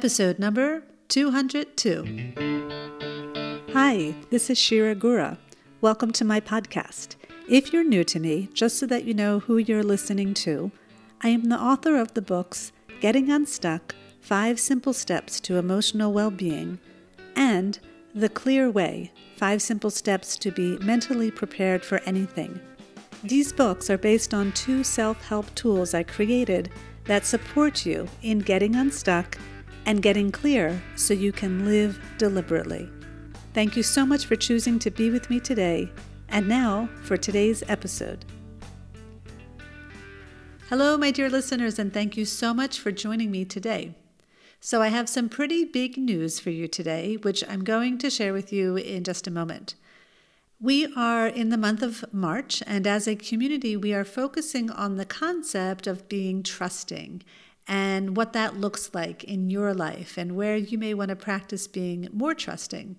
episode number 202. Hi, this is Shira Gura. Welcome to my podcast. If you're new to me, just so that you know who you're listening to, I am the author of the books Getting Unstuck Five Simple Steps to Emotional Well-Being and The Clear Way Five Simple Steps to Be Mentally Prepared for Anything. These books are based on two self help tools I created that support you in getting unstuck and getting clear so you can live deliberately. Thank you so much for choosing to be with me today. And now for today's episode. Hello, my dear listeners, and thank you so much for joining me today. So, I have some pretty big news for you today, which I'm going to share with you in just a moment. We are in the month of March, and as a community, we are focusing on the concept of being trusting and what that looks like in your life and where you may want to practice being more trusting.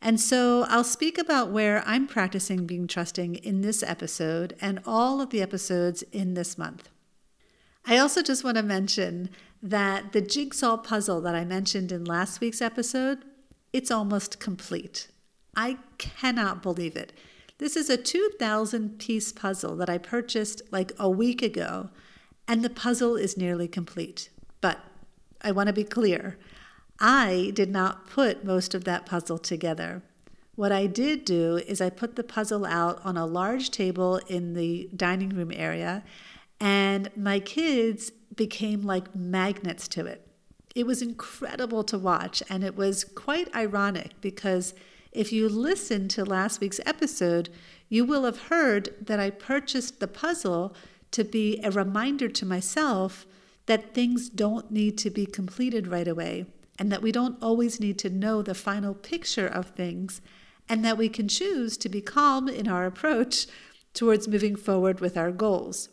And so I'll speak about where I'm practicing being trusting in this episode and all of the episodes in this month. I also just want to mention that the jigsaw puzzle that I mentioned in last week's episode, it's almost complete. I cannot believe it. This is a 2000 piece puzzle that I purchased like a week ago and the puzzle is nearly complete. But I want to be clear I did not put most of that puzzle together. What I did do is I put the puzzle out on a large table in the dining room area, and my kids became like magnets to it. It was incredible to watch, and it was quite ironic because if you listened to last week's episode, you will have heard that I purchased the puzzle to be a reminder to myself that things don't need to be completed right away and that we don't always need to know the final picture of things and that we can choose to be calm in our approach towards moving forward with our goals.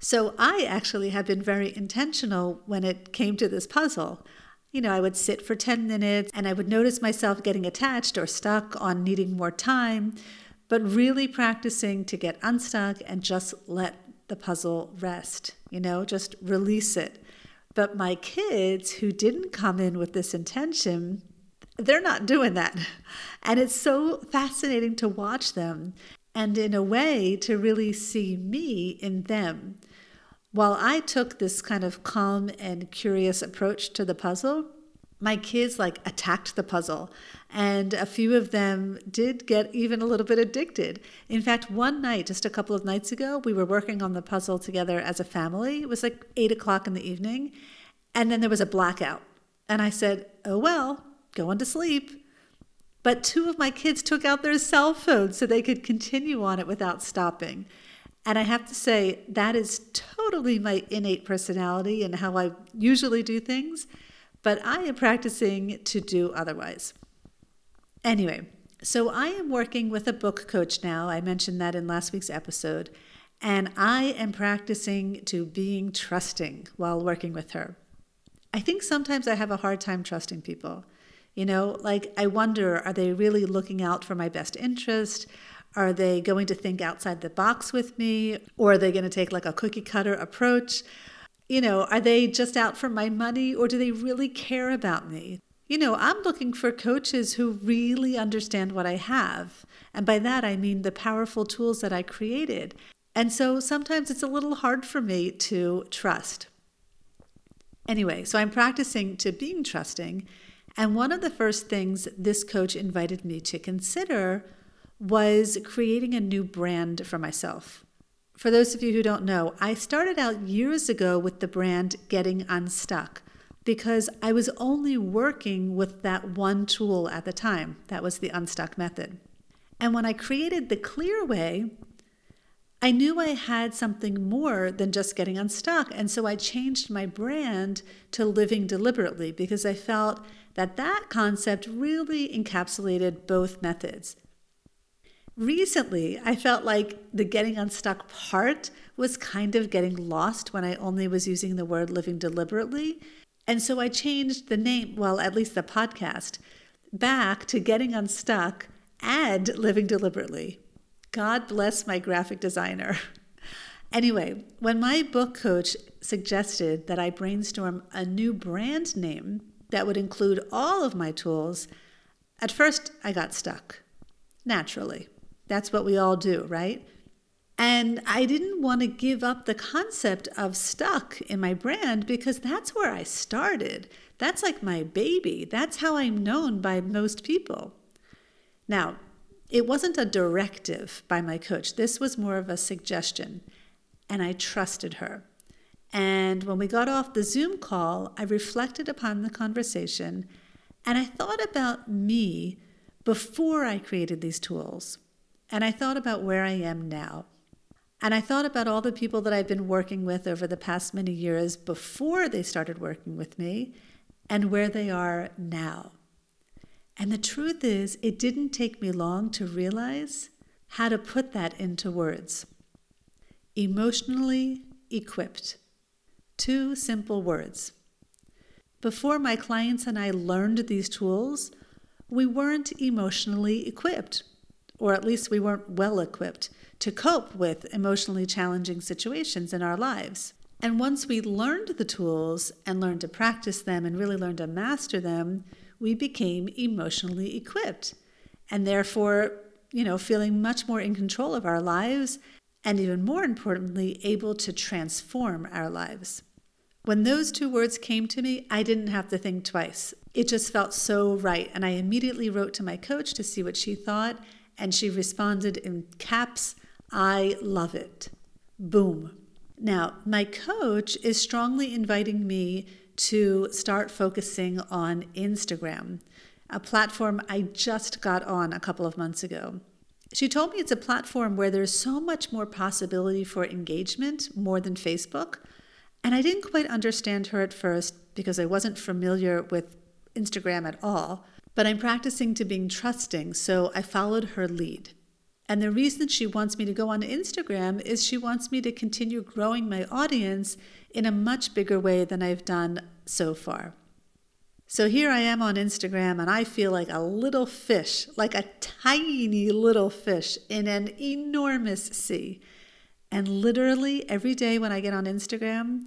So I actually have been very intentional when it came to this puzzle. You know, I would sit for 10 minutes and I would notice myself getting attached or stuck on needing more time, but really practicing to get unstuck and just let the puzzle rest, you know, just release it. But my kids who didn't come in with this intention, they're not doing that. And it's so fascinating to watch them and, in a way, to really see me in them. While I took this kind of calm and curious approach to the puzzle, my kids like attacked the puzzle and a few of them did get even a little bit addicted. In fact one night just a couple of nights ago we were working on the puzzle together as a family. It was like eight o'clock in the evening and then there was a blackout. And i said oh well go on to sleep. But two of my kids took out their cell phones so they could continue on it without stopping. And I have to say, that is totally my innate personality and how I usually do things but I am practicing to do otherwise. Anyway, so I am working with a book coach now. I mentioned that in last week's episode. And I am practicing to being trusting while working with her. I think sometimes I have a hard time trusting people. You know, like I wonder are they really looking out for my best interest? Are they going to think outside the box with me? Or are they going to take like a cookie cutter approach? You know, are they just out for my money or do they really care about me? You know, I'm looking for coaches who really understand what I have. And by that, I mean the powerful tools that I created. And so sometimes it's a little hard for me to trust. Anyway, so I'm practicing to being trusting. And one of the first things this coach invited me to consider was creating a new brand for myself for those of you who don't know, I started out years ago with the brand Getting Unstuck because I was only working with that one tool at the time. That was the Unstuck method. And when I created the Clear Way, I knew I had something more than just getting unstuck. And so I changed my brand to Living Deliberately because I felt that that concept really encapsulated both methods recently I felt like the getting unstuck part was kind of getting lost when I only was using the word living deliberately. And so I changed the name, well, at least the podcast, back to getting unstuck and living deliberately. God bless my graphic designer. Anyway, when my book coach suggested that I brainstorm a new brand name that would include all of my tools, at first I got stuck. Naturally. That's what we all do, right? And I didn't want to give up the concept of stuck in my brand because that's where I started. That's like my baby. That's how I'm known by most people. Now, it wasn't a directive by my coach, this was more of a suggestion. And I trusted her. And when we got off the Zoom call, I reflected upon the conversation and I thought about me before I created these tools. And I thought about where I am now. And I thought about all the people that I've been working with over the past many years before they started working with me and where they are now. And the truth is, it didn't take me long to realize how to put that into words. Emotionally equipped. Two simple words. Before my clients and I learned these tools, we weren't emotionally equipped, or at least we weren't well equipped to cope with emotionally challenging situations in our lives. And once we learned the tools and learned to practice them and really learned to master them, we became emotionally equipped and therefore, you know, feeling much more in control of our lives and even more importantly, able to transform our lives. When those two words came to me, I didn't have to think twice. It just felt so right. And I immediately wrote to my coach to see what she thought, and she responded in caps I love it. Boom. Now, my coach is strongly inviting me to start focusing on Instagram, a platform I just got on a couple of months ago. She told me it's a platform where there's so much more possibility for engagement, more than Facebook. And I didn't quite understand her at first because I wasn't familiar with Instagram at all, but I'm practicing to being trusting, so I followed her lead. And the reason she wants me to go on Instagram is she wants me to continue growing my audience in a much bigger way than I've done so far. So here I am on Instagram, and I feel like a little fish, like a tiny little fish in an enormous sea. And literally every day when I get on Instagram,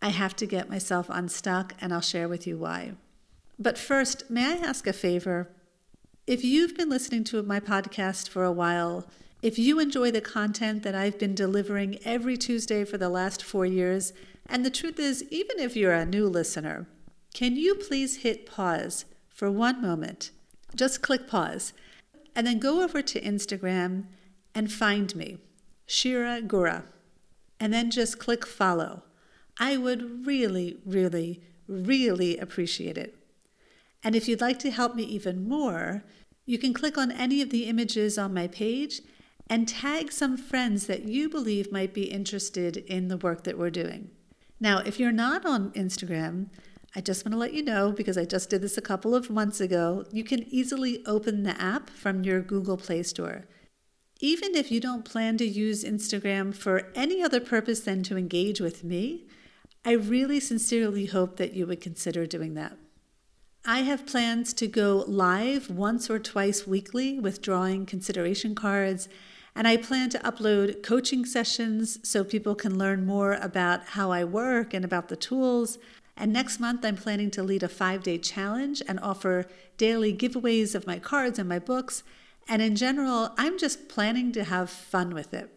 I have to get myself unstuck, and I'll share with you why. But first, may I ask a favor? If you've been listening to my podcast for a while, if you enjoy the content that I've been delivering every Tuesday for the last four years, and the truth is, even if you're a new listener, can you please hit pause for one moment? Just click pause, and then go over to Instagram and find me, Shira Gura, and then just click follow. I would really, really, really appreciate it. And if you'd like to help me even more, you can click on any of the images on my page and tag some friends that you believe might be interested in the work that we're doing. Now, if you're not on Instagram, I just want to let you know because I just did this a couple of months ago, you can easily open the app from your Google Play Store. Even if you don't plan to use Instagram for any other purpose than to engage with me, I really sincerely hope that you would consider doing that. I have plans to go live once or twice weekly with drawing consideration cards, and I plan to upload coaching sessions so people can learn more about how I work and about the tools. And next month, I'm planning to lead a five day challenge and offer daily giveaways of my cards and my books. And in general, I'm just planning to have fun with it.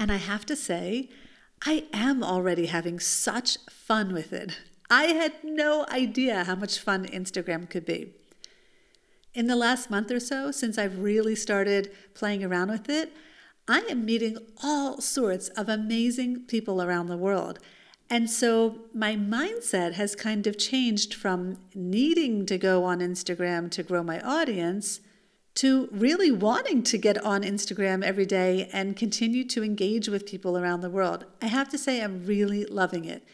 And I have to say, I am already having such fun with it. I had no idea how much fun Instagram could be. In the last month or so, since I've really started playing around with it, I am meeting all sorts of amazing people around the world. And so my mindset has kind of changed from needing to go on Instagram to grow my audience to really wanting to get on Instagram every day and continue to engage with people around the world. I have to say, I'm really loving it.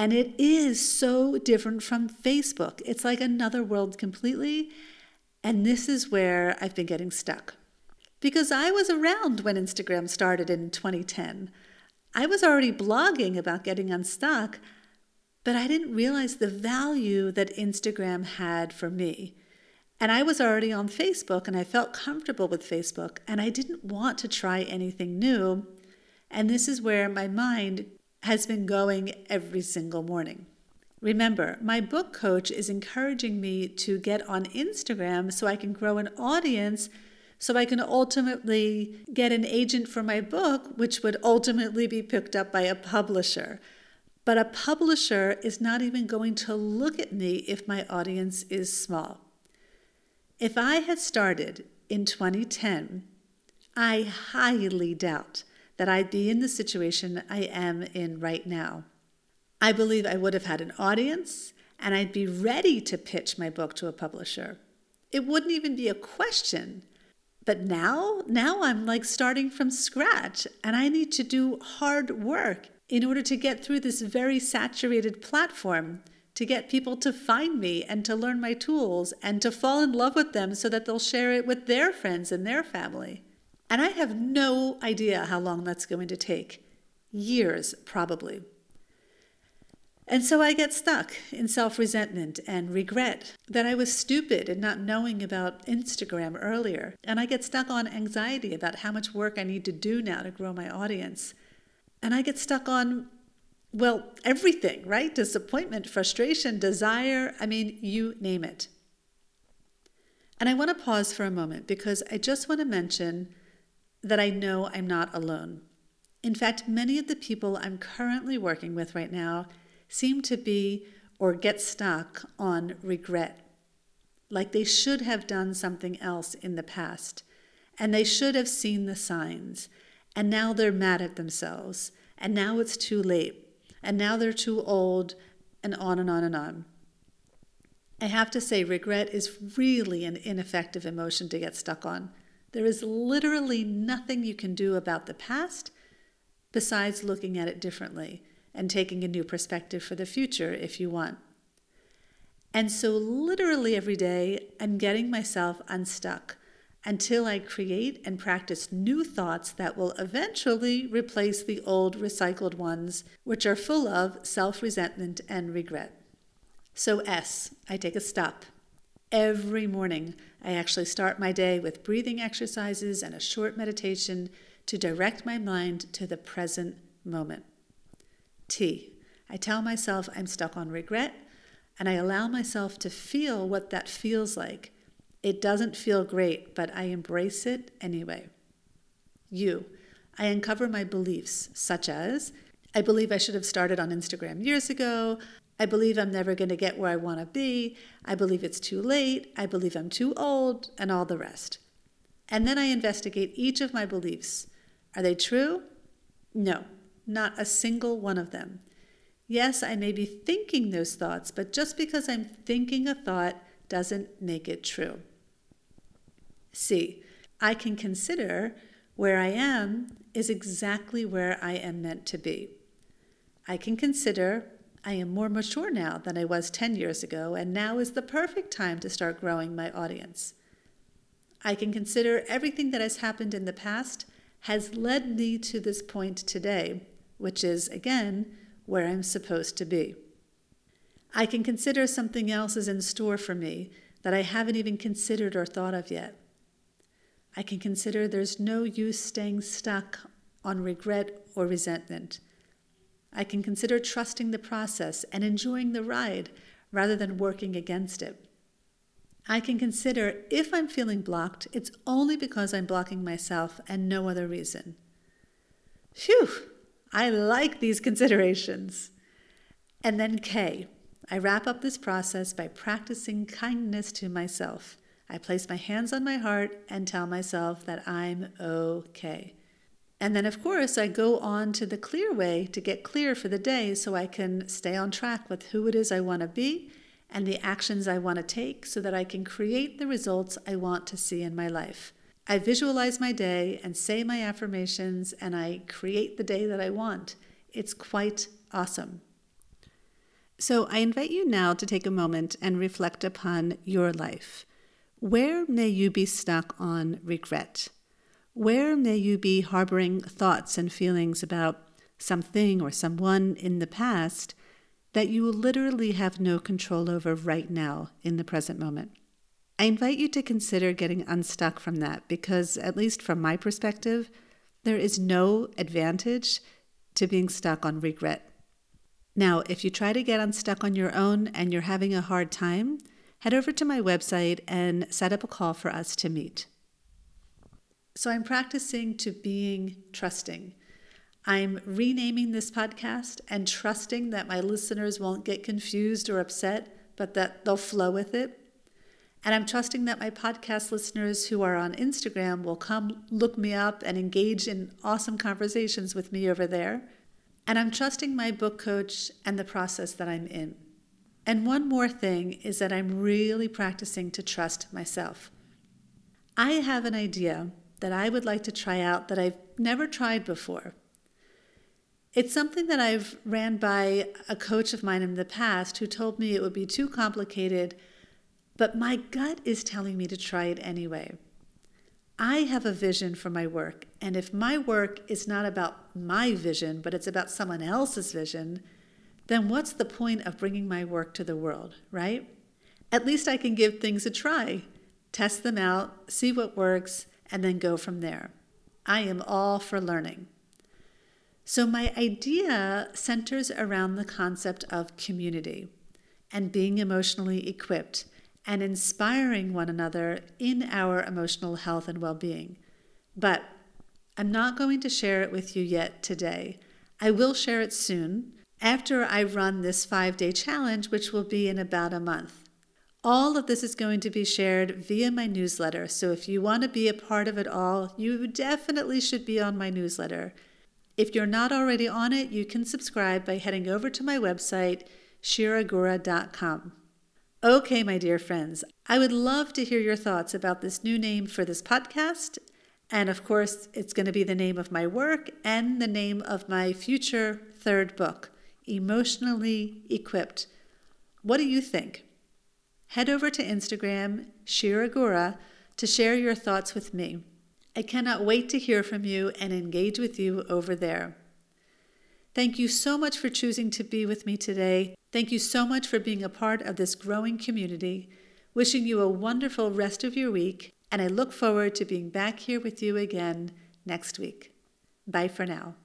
And it is so different from Facebook. It's like another world completely. And this is where I've been getting stuck. Because I was around when Instagram started in 2010. I was already blogging about getting unstuck, but I didn't realize the value that Instagram had for me. And I was already on Facebook and I felt comfortable with Facebook and I didn't want to try anything new. And this is where my mind has been going every single morning. Remember, my book coach is encouraging me to get on Instagram so I can grow an audience, so I can ultimately get an agent for my book, which would ultimately be picked up by a publisher. But a publisher is not even going to look at me if my audience is small. If I had started in 2010, I highly doubt that I'd be in the situation I am in right now. I believe I would have had an audience and I'd be ready to pitch my book to a publisher. It wouldn't even be a question. But now, now I'm like starting from scratch and I need to do hard work in order to get through this very saturated platform, to get people to find me and to learn my tools and to fall in love with them so that they'll share it with their friends and their family. And I have no idea how long that's going to take. Years, probably. And so I get stuck in self resentment and regret that I was stupid in not knowing about Instagram earlier. And I get stuck on anxiety about how much work I need to do now to grow my audience. And I get stuck on, well, everything, right? Disappointment, frustration, desire. I mean, you name it. And I want to pause for a moment because I just want to mention that I know I'm not alone. In fact, many of the people I'm currently working with right now seem to be or get stuck on regret, like they should have done something else in the past, and they should have seen the signs, and now they're mad at themselves, and now it's too late, and now they're too old, and on and on and on. I have to say, regret is really an ineffective emotion to get stuck on. There is literally nothing you can do about the past besides looking at it differently and taking a new perspective for the future if you want. And so, literally every day, I'm getting myself unstuck until I create and practice new thoughts that will eventually replace the old recycled ones, which are full of self resentment and regret. So, S, I take a stop. Every morning, I actually start my day with breathing exercises and a short meditation to direct my mind to the present moment. T. I tell myself I'm stuck on regret, and I allow myself to feel what that feels like. It doesn't feel great, but I embrace it anyway. U. I uncover my beliefs, such as I believe I should have started on Instagram years ago. I believe I'm never going to get where I want to be. I believe it's too late. I believe I'm too old, and all the rest. And then I investigate each of my beliefs. Are they true? No not a single one of them. Yes, I may be thinking those thoughts, but just because I'm thinking a thought doesn't make it true. C. I can consider where I am is exactly where I am meant to be. I can consider I am more mature now than I was 10 years ago, and now is the perfect time to start growing my audience. I can consider everything that has happened in the past has led me to this point today, which is, again, where I'm supposed to be. I can consider something else is in store for me that I haven't even considered or thought of yet. I can consider there's no use staying stuck on regret or resentment. I can consider trusting the process and enjoying the ride rather than working against it. I can consider if I'm feeling blocked, it's only because I'm blocking myself and no other reason. Phew, I like these considerations. And then K. I wrap up this process by practicing kindness to myself. I place my hands on my heart and tell myself that I'm okay. And then, of course, I go on to the clear way to get clear for the day so I can stay on track with who it is I want to be and the actions I want to take so that I can create the results I want to see in my life. I visualize my day and say my affirmations, and I create the day that I want. It's quite awesome. So, I invite you now to take a moment and reflect upon your life. Where may you be stuck on regret? Where may you be harboring thoughts and feelings about something or someone in the past that you literally have no control over right now in the present moment? I invite you to consider getting unstuck from that because, at least from my perspective, There is no advantage to being stuck on regret. Now, if you try to get unstuck on your own and you're having a hard time, head over to my website and set up a call for us to meet. So I'm practicing to being trusting. I'm renaming this podcast and trusting that my listeners won't get confused or upset, but that they'll flow with it. And I'm trusting that my podcast listeners who are on Instagram will come look me up and engage in awesome conversations with me over there. And I'm trusting my book coach and the process that I'm in. And one more thing is that I'm really practicing to trust myself. I have an idea that I would like to try out that I've never tried before. It's something that I've ran by a coach of mine in the past who told me it would be too complicated, but my gut is telling me to try it anyway. I have a vision for my work, and if my work is not about my vision, but it's about someone else's vision, then what's the point of bringing my work to the world, right? At least I can give things a try, test them out, see what works, and then go from there. I am all for learning. So, my idea centers around the concept of community and being emotionally equipped and inspiring one another in our emotional health and well being. But I'm not going to share it with you yet today. I will share it soon after I run this five day challenge, which will be in about a month. All of this is going to be shared via my newsletter, so if you want to be a part of it all, you definitely should be on my newsletter. If you're not already on it, you can subscribe by heading over to my website, shiragura.com. Okay, my dear friends, I would love to hear your thoughts about this new name for this podcast. And of course, it's going to be the name of my work and the name of my future third book, Emotionally Equipped. What do you think? Head over to Instagram, Shiragura, to share your thoughts with me. I cannot wait to hear from you and engage with you over there. Thank you so much for choosing to be with me today. Thank you so much for being a part of this growing community. Wishing you a wonderful rest of your week, and I look forward to being back here with you again next week. Bye for now.